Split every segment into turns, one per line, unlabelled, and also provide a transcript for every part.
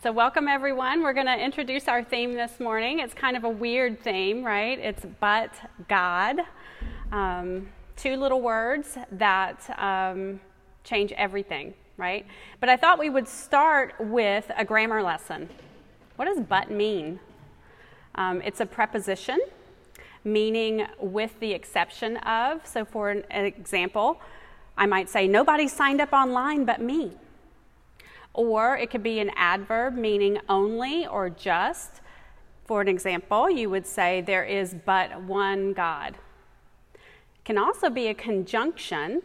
So, welcome everyone. We're going to introduce our theme this morning. It's kind of a weird theme, right? It's but God. Um, two little words that um, change everything, right? But I thought we would start with a grammar lesson. What does but mean? Um, it's a preposition meaning with the exception of. So, for an, an example, I might say, Nobody signed up online but me. Or it could be an adverb meaning only or just. For an example, you would say, There is but one God. It can also be a conjunction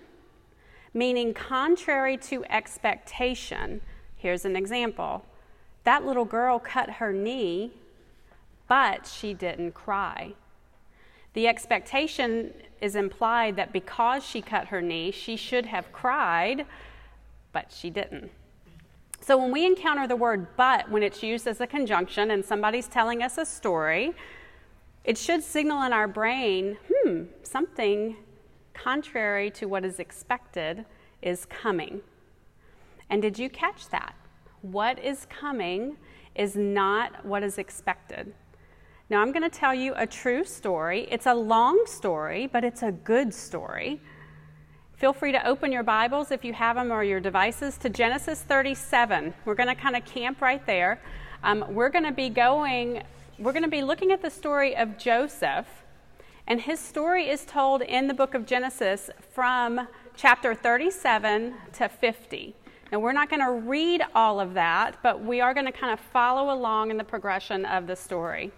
meaning contrary to expectation. Here's an example that little girl cut her knee, but she didn't cry. The expectation is implied that because she cut her knee, she should have cried, but she didn't. So when we encounter the word but when it's used as a conjunction and somebody's telling us a story, it should signal in our brain, hmm, something contrary to what is expected is coming. And did you catch that? What is coming is not what is expected. Now, I'm going to tell you a true story. It's a long story, but it's a good story. Feel free to open your Bibles if you have them or your devices to Genesis 37. We're going to kind of camp right there. Um, we're going to be going, we're going to be looking at the story of Joseph, and his story is told in the book of Genesis from chapter 37 to 50. Now, we're not going to read all of that, but we are going to kind of follow along in the progression of the story.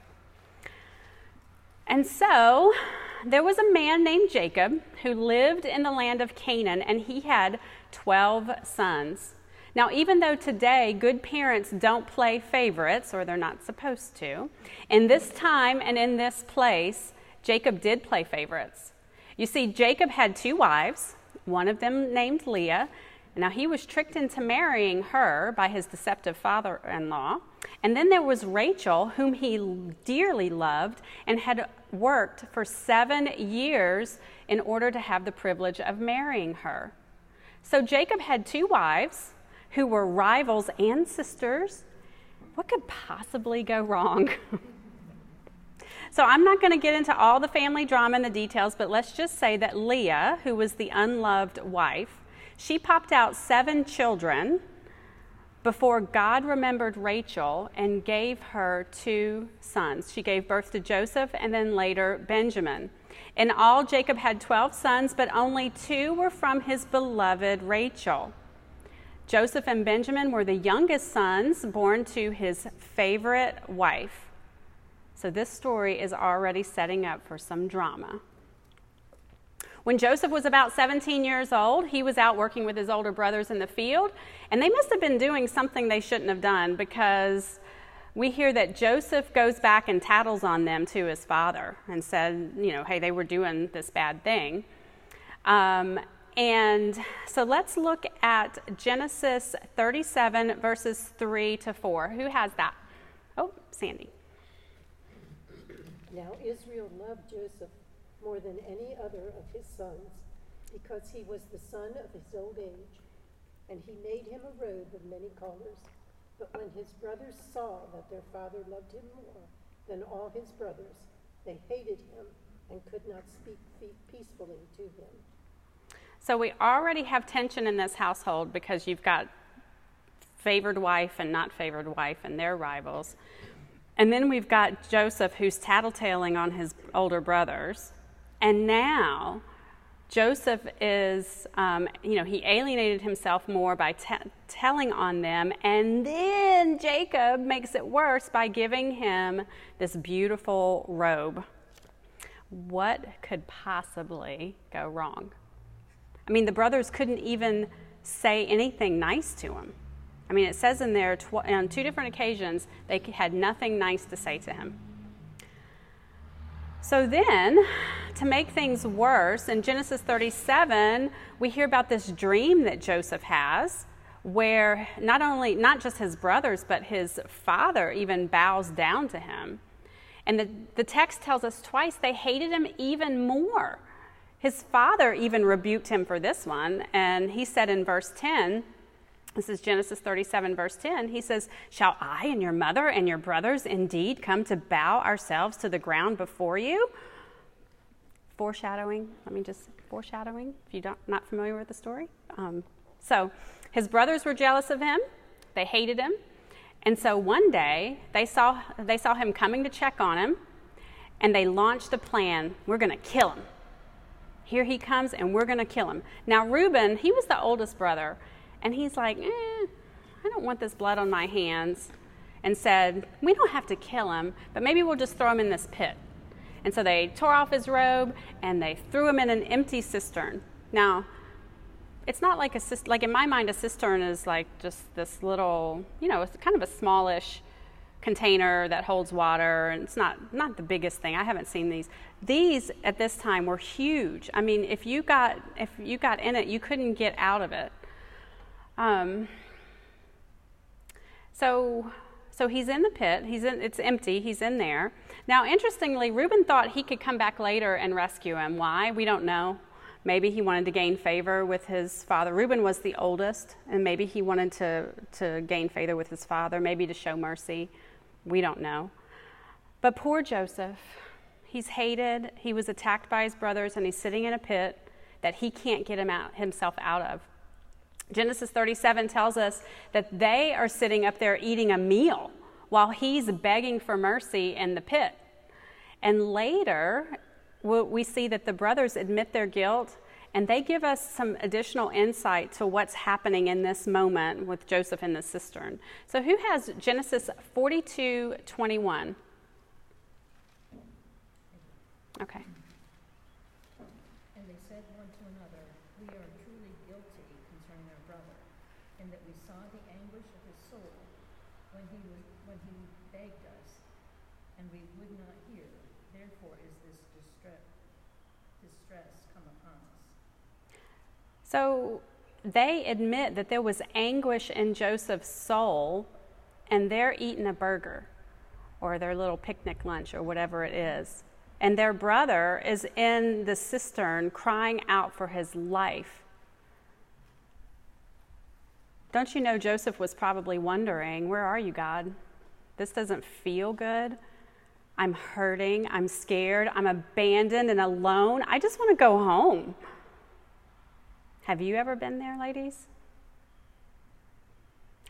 And so, there was a man named Jacob who lived in the land of Canaan, and he had 12 sons. Now, even though today good parents don't play favorites, or they're not supposed to, in this time and in this place, Jacob did play favorites. You see, Jacob had two wives, one of them named Leah. Now, he was tricked into marrying her by his deceptive father in law. And then there was Rachel, whom he dearly loved and had worked for seven years in order to have the privilege of marrying her. So Jacob had two wives who were rivals and sisters. What could possibly go wrong? so I'm not going to get into all the family drama and the details, but let's just say that Leah, who was the unloved wife, she popped out seven children before God remembered Rachel and gave her two sons. She gave birth to Joseph and then later Benjamin. In all, Jacob had 12 sons, but only two were from his beloved Rachel. Joseph and Benjamin were the youngest sons born to his favorite wife. So this story is already setting up for some drama. When Joseph was about 17 years old, he was out working with his older brothers in the field, and they must have been doing something they shouldn't have done because we hear that Joseph goes back and tattles on them to his father and said, you know, hey, they were doing this bad thing. Um, and so let's look at Genesis 37, verses 3 to 4. Who has that? Oh, Sandy.
Now Israel loved Joseph more than any other of his sons, because he was the son of his old age. And he made him a robe of many colors. But when his brothers saw that their father loved him more than all his brothers, they hated him and could not speak peacefully to him.
So we already have tension in this household because you've got favored wife and not favored wife and their rivals. And then we've got Joseph who's tattletaling on his older brothers. And now, Joseph is, um, you know, he alienated himself more by telling on them, and then Jacob makes it worse by giving him this beautiful robe. What could possibly go wrong? I mean, the brothers couldn't even say anything nice to him. I mean, it says in there tw- on two different occasions they had nothing nice to say to him. So then, to make things worse, in Genesis 37, we hear about this dream that Joseph has where not only not just his brothers but his father even bows down to him. And the, the text tells us twice they hated him even more. His father even rebuked him for this one, and he said in verse 10, This is Genesis 37, verse 10. He says, Shall I and your mother and your brothers indeed come to bow ourselves to the ground before you? Foreshadowing. Let me just foreshadowing if you're not familiar with the story. Um, so his brothers were jealous of him, they hated him. And so one day they saw, they saw him coming to check on him, and they launched a plan we're going to kill him. Here he comes, and we're going to kill him. Now, Reuben, he was the oldest brother, and he's like, eh, I don't want this blood on my hands. And said, We don't have to kill him, but maybe we'll just throw him in this pit. And so they tore off his robe and they threw him in an empty cistern. Now, it's not like a cistern, like in my mind a cistern is like just this little you know it's kind of a smallish container that holds water and it's not not the biggest thing i haven't seen these these at this time were huge i mean if you got if you got in it you couldn't get out of it um, so so he's in the pit he's in it's empty he's in there now interestingly reuben thought he could come back later and rescue him why we don't know Maybe he wanted to gain favor with his father. Reuben was the oldest, and maybe he wanted to, to gain favor with his father, maybe to show mercy. We don't know. But poor Joseph, he's hated, he was attacked by his brothers, and he's sitting in a pit that he can't get him out, himself out of. Genesis 37 tells us that they are sitting up there eating a meal while he's begging for mercy in the pit. And later, we see that the brothers admit their guilt and they give us some additional insight to what's happening in this moment with Joseph in the cistern. So, who has Genesis 42 21? Okay.
And they said one to another, We are truly guilty concerning our brother, in that we saw the anguish of his soul when he, was, when he begged us, and we would not hear. Therefore is this distress, distress come upon us.
So they admit that there was anguish in Joseph's soul, and they're eating a burger or their little picnic lunch or whatever it is. And their brother is in the cistern crying out for his life. Don't you know Joseph was probably wondering, Where are you, God? This doesn't feel good. I'm hurting. I'm scared. I'm abandoned and alone. I just want to go home. Have you ever been there, ladies?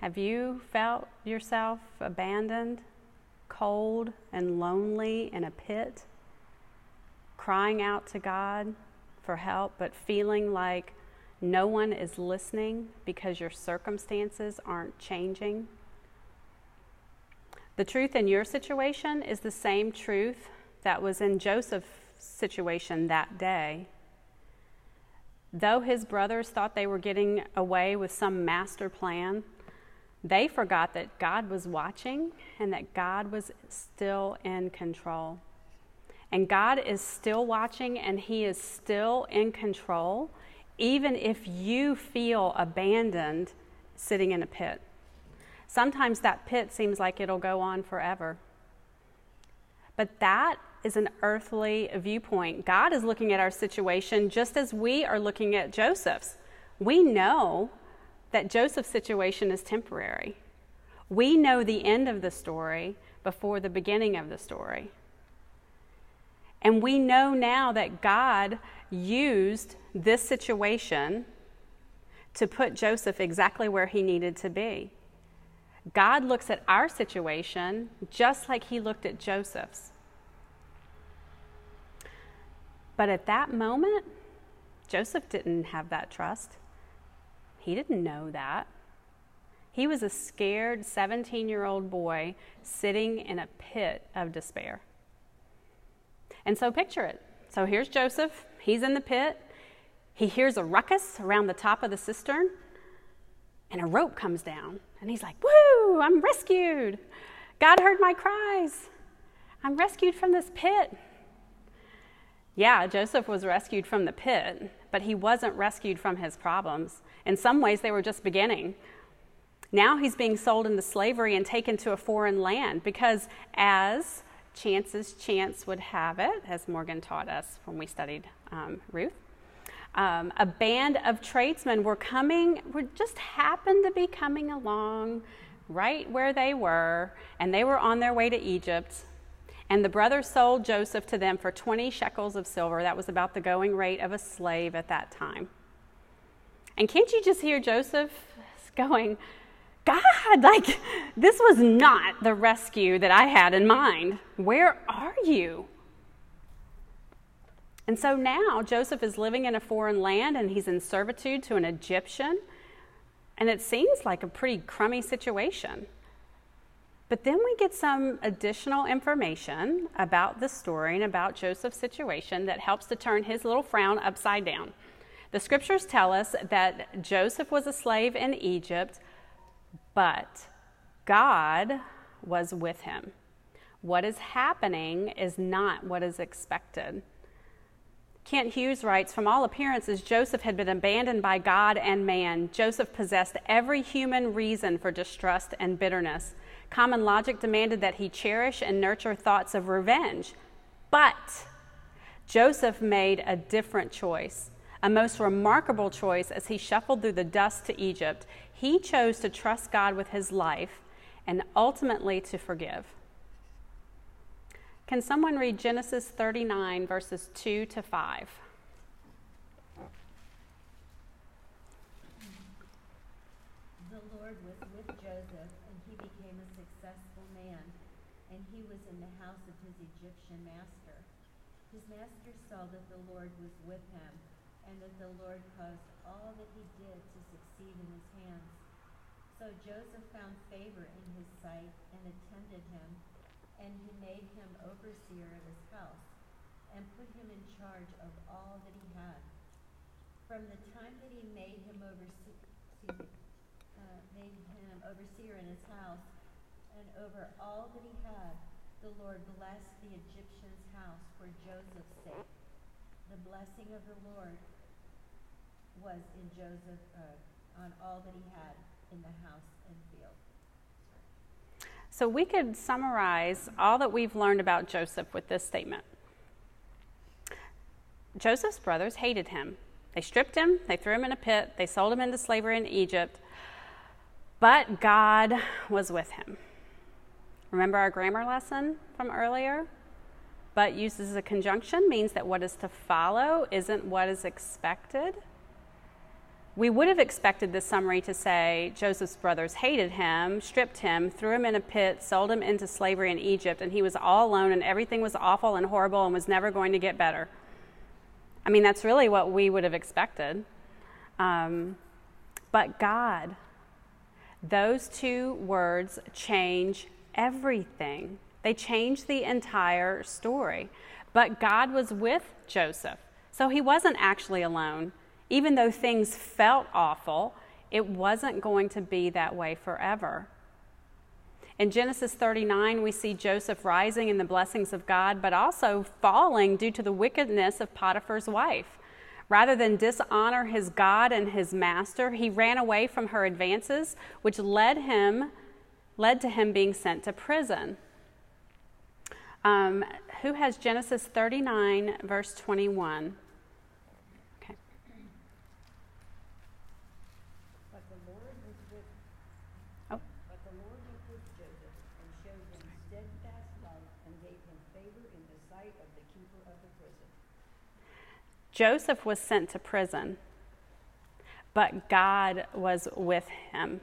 Have you felt yourself abandoned, cold, and lonely in a pit, crying out to God for help, but feeling like no one is listening because your circumstances aren't changing? The truth in your situation is the same truth that was in Joseph's situation that day. Though his brothers thought they were getting away with some master plan, they forgot that God was watching and that God was still in control. And God is still watching and He is still in control, even if you feel abandoned sitting in a pit. Sometimes that pit seems like it'll go on forever. But that is an earthly viewpoint. God is looking at our situation just as we are looking at Joseph's. We know that Joseph's situation is temporary. We know the end of the story before the beginning of the story. And we know now that God used this situation to put Joseph exactly where he needed to be. God looks at our situation just like he looked at Joseph's. But at that moment, Joseph didn't have that trust. He didn't know that. He was a scared 17 year old boy sitting in a pit of despair. And so picture it. So here's Joseph. He's in the pit. He hears a ruckus around the top of the cistern, and a rope comes down. And he's like, Woo, I'm rescued. God heard my cries. I'm rescued from this pit. Yeah, Joseph was rescued from the pit, but he wasn't rescued from his problems. In some ways, they were just beginning. Now he's being sold into slavery and taken to a foreign land because, as chances chance would have it, as Morgan taught us when we studied um, Ruth, um, a band of tradesmen were coming, were just happened to be coming along right where they were, and they were on their way to Egypt. And the brothers sold Joseph to them for 20 shekels of silver. That was about the going rate of a slave at that time. And can't you just hear Joseph going, God, like, this was not the rescue that I had in mind. Where are you? And so now Joseph is living in a foreign land and he's in servitude to an Egyptian. And it seems like a pretty crummy situation. But then we get some additional information about the story and about Joseph's situation that helps to turn his little frown upside down. The scriptures tell us that Joseph was a slave in Egypt, but God was with him. What is happening is not what is expected. Kent Hughes writes From all appearances, Joseph had been abandoned by God and man. Joseph possessed every human reason for distrust and bitterness. Common logic demanded that he cherish and nurture thoughts of revenge. But Joseph made a different choice, a most remarkable choice as he shuffled through the dust to Egypt. He chose to trust God with his life and ultimately to forgive. Can someone read Genesis 39, verses 2 to 5?
The Lord was with Joseph, and he became a successful man, and he was in the house of his Egyptian master. His master saw that the Lord was with him, and that the Lord caused all that he did to succeed in his hands. So Joseph found favor in his sight and attended him and he made him overseer of his house, and put him in charge of all that he had. From the time that he made him overseer, uh, made him overseer in his house, and over all that he had, the Lord blessed the Egyptian's house for Joseph's sake. The blessing of the Lord was in Joseph uh, on all that he had in the house and field.
So we could summarize all that we've learned about Joseph with this statement Joseph's brothers hated him. They stripped him, they threw him in a pit, they sold him into slavery in Egypt, but God was with him. Remember our grammar lesson from earlier? But uses a conjunction means that what is to follow isn't what is expected. We would have expected this summary to say Joseph's brothers hated him, stripped him, threw him in a pit, sold him into slavery in Egypt, and he was all alone and everything was awful and horrible and was never going to get better. I mean, that's really what we would have expected. Um, but God, those two words change everything. They change the entire story. But God was with Joseph, so he wasn't actually alone even though things felt awful, it wasn't going to be that way forever. In Genesis 39, we see Joseph rising in the blessings of God, but also falling due to the wickedness of Potiphar's wife. Rather than dishonor his God and his master, he ran away from her advances, which led him led to him being sent to prison. Um, who has Genesis 39, verse 21? Joseph was sent to prison, but God was with him.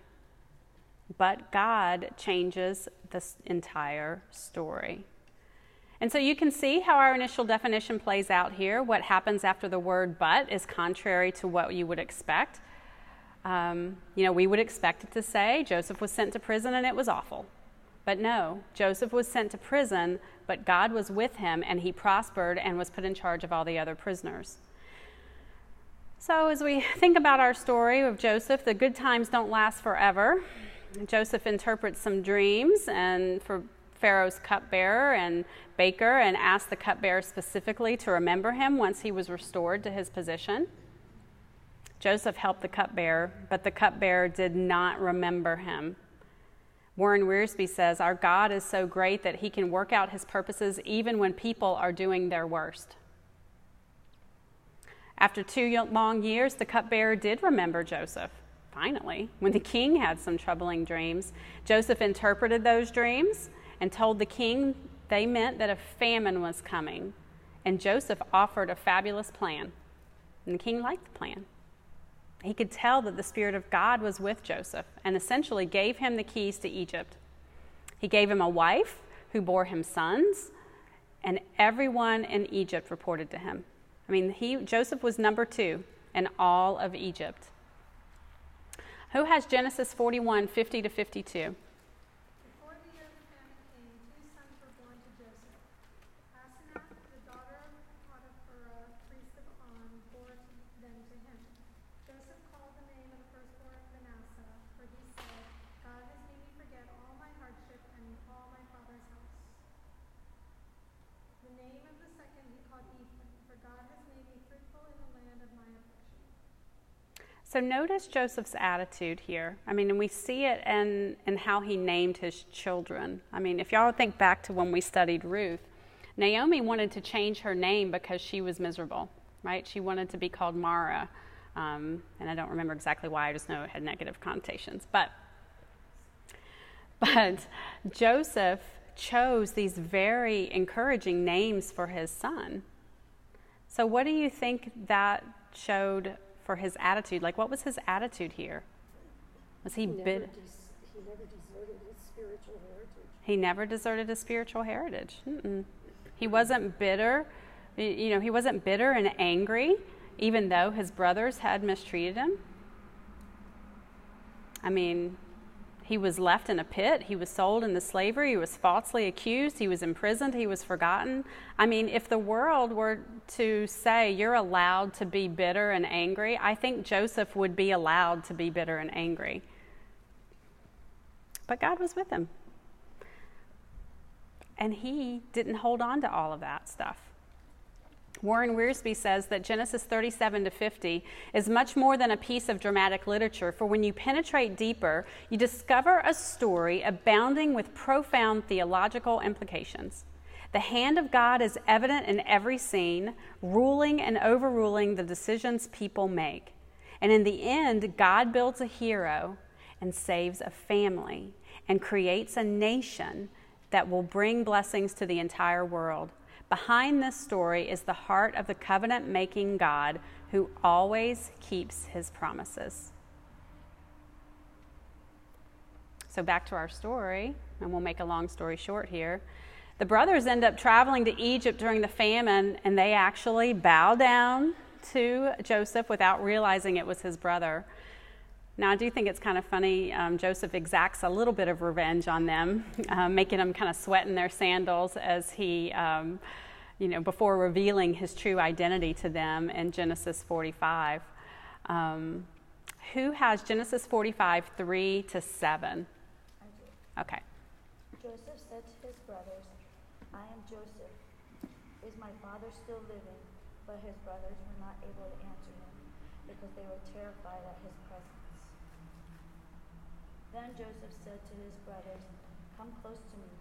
But God changes this entire story. And so you can see how our initial definition plays out here. What happens after the word but is contrary to what you would expect. Um, you know, we would expect it to say Joseph was sent to prison and it was awful. But no, Joseph was sent to prison, but God was with him and he prospered and was put in charge of all the other prisoners. So, as we think about our story of Joseph, the good times don't last forever. Joseph interprets some dreams and for Pharaoh's cupbearer and baker and asks the cupbearer specifically to remember him once he was restored to his position. Joseph helped the cupbearer, but the cupbearer did not remember him. Warren Wiersbe says, Our God is so great that he can work out his purposes even when people are doing their worst. After two long years, the cupbearer did remember Joseph. Finally, when the king had some troubling dreams, Joseph interpreted those dreams and told the king they meant that a famine was coming. And Joseph offered a fabulous plan. And the king liked the plan. He could tell that the Spirit of God was with Joseph and essentially gave him the keys to Egypt. He gave him a wife who bore him sons, and everyone in Egypt reported to him. I mean, he, Joseph was number two in all of Egypt. Who has Genesis 41 50 to 52? So notice Joseph's attitude here. I mean, and we see it in, in how he named his children. I mean, if y'all think back to when we studied Ruth, Naomi wanted to change her name because she was miserable, right? She wanted to be called Mara. Um, and I don't remember exactly why, I just know it had negative connotations. But, but Joseph chose these very encouraging names for his son. So, what do you think that showed for his attitude. Like, what was his attitude here? Was he,
He never,
bit?
des- he never deserted his spiritual heritage.
He never deserted his spiritual heritage. Mm-mm. He wasn't bitter. You know, he wasn't bitter and angry, even though his brothers had mistreated him. I mean, he was left in a pit. He was sold into slavery. He was falsely accused. He was imprisoned. He was forgotten. I mean, if the world were to say you're allowed to be bitter and angry, I think Joseph would be allowed to be bitter and angry. But God was with him. And he didn't hold on to all of that stuff. Warren Wiersbe says that Genesis 37 to 50 is much more than a piece of dramatic literature, for when you penetrate deeper, you discover a story abounding with profound theological implications. The hand of God is evident in every scene, ruling and overruling the decisions people make. And in the end, God builds a hero and saves a family and creates a nation that will bring blessings to the entire world. Behind this story is the heart of the covenant making God who always keeps his promises. So, back to our story, and we'll make a long story short here. The brothers end up traveling to Egypt during the famine, and they actually bow down to Joseph without realizing it was his brother. Now, I do think it's kind of funny. Um, Joseph exacts a little bit of revenge on them, um, making them kind of sweat in their sandals as he, um, you know, before revealing his true identity to them in Genesis 45. Um, who has Genesis 45, 3 to 7? Okay.
Joseph said to his brothers, I am Joseph. Is my father still living? But his brothers were not able to answer him because they were terrified at his presence. Then Joseph said to his brothers, Come close to me.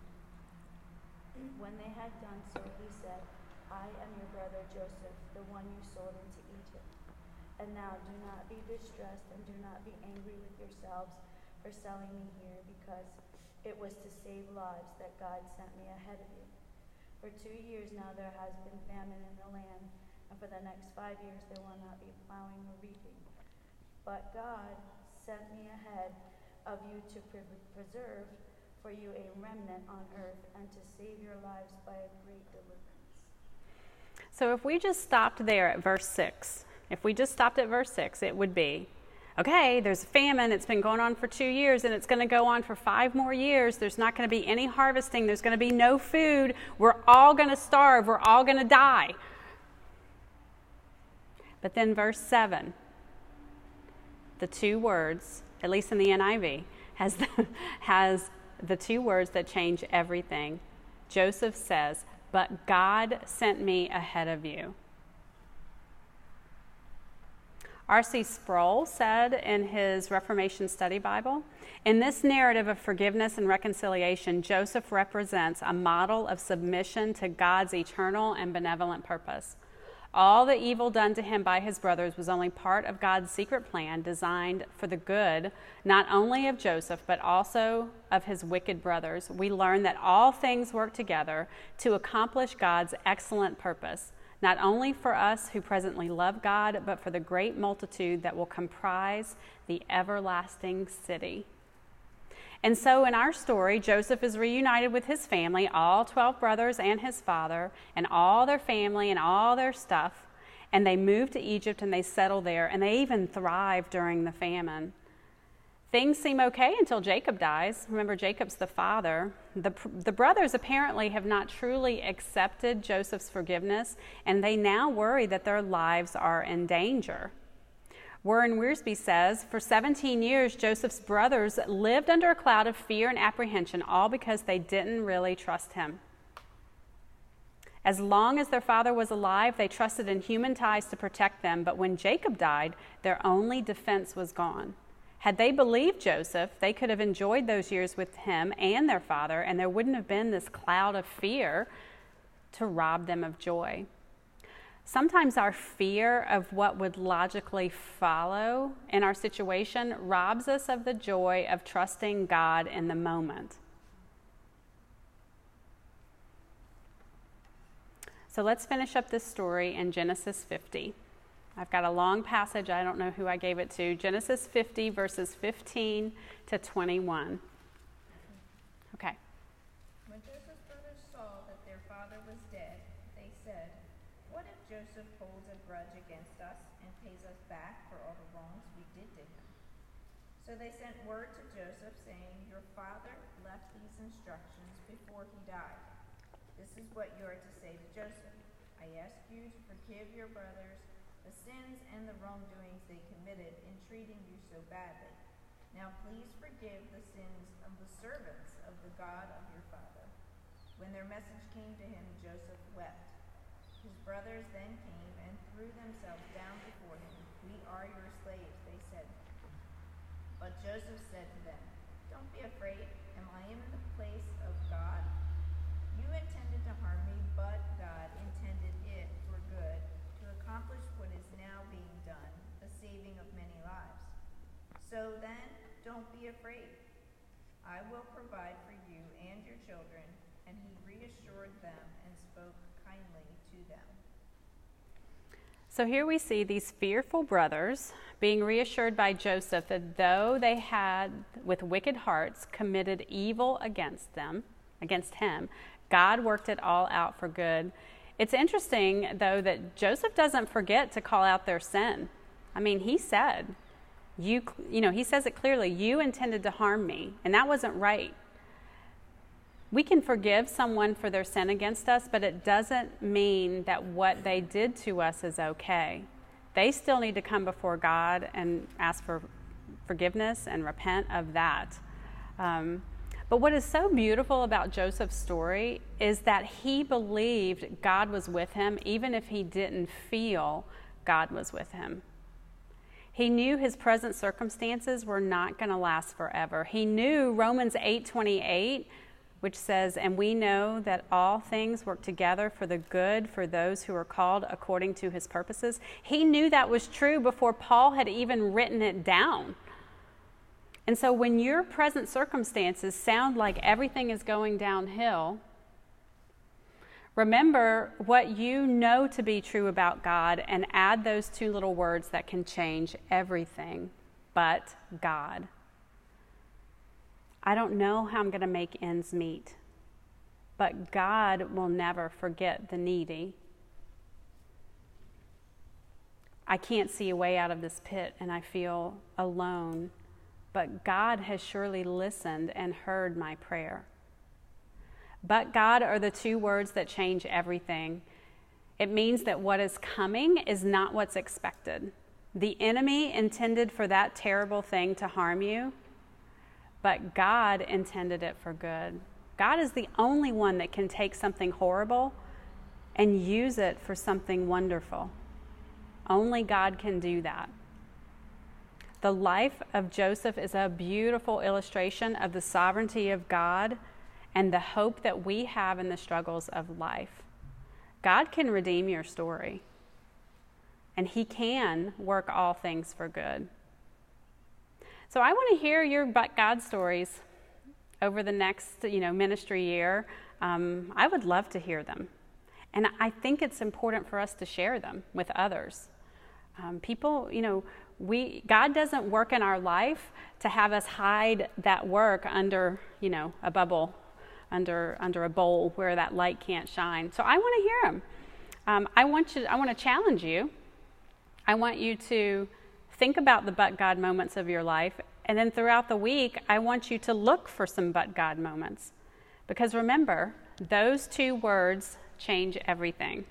When they had done so, he said, I am your brother Joseph, the one you sold into Egypt. And now do not be distressed and do not be angry with yourselves for selling me here, because it was to save lives that God sent me ahead of you. For two years now there has been famine in the land, and for the next five years there will not be plowing or reaping. But God sent me ahead of you to pre- preserve for you a remnant on earth and to save your lives by a great deliverance.
So if we just stopped there at verse 6, if we just stopped at verse 6, it would be okay, there's a famine, it's been going on for two years, and it's going to go on for five more years. There's not going to be any harvesting, there's going to be no food. We're all going to starve, we're all going to die. But then, verse 7, the two words, at least in the NIV, has the, has the two words that change everything. Joseph says, But God sent me ahead of you. R.C. Sproul said in his Reformation Study Bible In this narrative of forgiveness and reconciliation, Joseph represents a model of submission to God's eternal and benevolent purpose. All the evil done to him by his brothers was only part of God's secret plan designed for the good, not only of Joseph, but also of his wicked brothers. We learn that all things work together to accomplish God's excellent purpose, not only for us who presently love God, but for the great multitude that will comprise the everlasting city. And so in our story, Joseph is reunited with his family, all 12 brothers and his father, and all their family and all their stuff. And they move to Egypt and they settle there, and they even thrive during the famine. Things seem okay until Jacob dies. Remember, Jacob's the father. The, the brothers apparently have not truly accepted Joseph's forgiveness, and they now worry that their lives are in danger. Warren Wiersbe says For 17 years, Joseph's brothers lived under a cloud of fear and apprehension, all because they didn't really trust him. As long as their father was alive, they trusted in human ties to protect them, but when Jacob died, their only defense was gone. Had they believed Joseph, they could have enjoyed those years with him and their father, and there wouldn't have been this cloud of fear to rob them of joy. Sometimes our fear of what would logically follow in our situation robs us of the joy of trusting God in the moment. So let's finish up this story in Genesis 50. I've got a long passage. I don't know who I gave it to. Genesis 50, verses 15 to 21.
Joseph holds a grudge against us and pays us back for all the wrongs we did to him. So they sent word to Joseph saying, Your father left these instructions before he died. This is what you are to say to Joseph. I ask you to forgive your brothers the sins and the wrongdoings they committed in treating you so badly. Now please forgive the sins of the servants of the God of your father. When their message came to him, Joseph wept. His brothers then came and threw themselves down before him. We are your slaves, they said. But Joseph said to them, Don't be afraid. Am I in the place of God? You intended to harm me, but God intended it for good, to accomplish what is now being done, the saving of many lives. So then, don't be afraid. I will provide for you and your children. And he reassured them and spoke kindly to them.
So here we see these fearful brothers being reassured by Joseph that though they had, with wicked hearts, committed evil against them, against him, God worked it all out for good. It's interesting, though, that Joseph doesn't forget to call out their sin. I mean, he said, you, you know, he says it clearly, you intended to harm me, and that wasn't right. We can forgive someone for their sin against us, but it doesn't mean that what they did to us is okay. They still need to come before God and ask for forgiveness and repent of that. Um, but what is so beautiful about Joseph's story is that he believed God was with him, even if he didn't feel God was with him. He knew his present circumstances were not going to last forever. He knew Romans 8:28 which says, And we know that all things work together for the good for those who are called according to his purposes. He knew that was true before Paul had even written it down. And so when your present circumstances sound like everything is going downhill, remember what you know to be true about God and add those two little words that can change everything but God. I don't know how I'm going to make ends meet, but God will never forget the needy. I can't see a way out of this pit and I feel alone, but God has surely listened and heard my prayer. But God are the two words that change everything. It means that what is coming is not what's expected. The enemy intended for that terrible thing to harm you but God intended it for good. God is the only one that can take something horrible and use it for something wonderful. Only God can do that. The life of Joseph is a beautiful illustration of the sovereignty of God and the hope that we have in the struggles of life. God can redeem your story. and He can work all things for good. So I want to hear your God stories over the next, you know, ministry year. Um, I would love to hear them, and I think it's important for us to share them with others. Um, people, you know, we God doesn't work in our life to have us hide that work under, you know, a bubble, under under a bowl where that light can't shine. So I want to hear them. Um, I want you. I want to challenge you. I want you to think about the but God moments of your life, and then throughout the week, I want you to look for some but God moments, because remember, those two words change everything.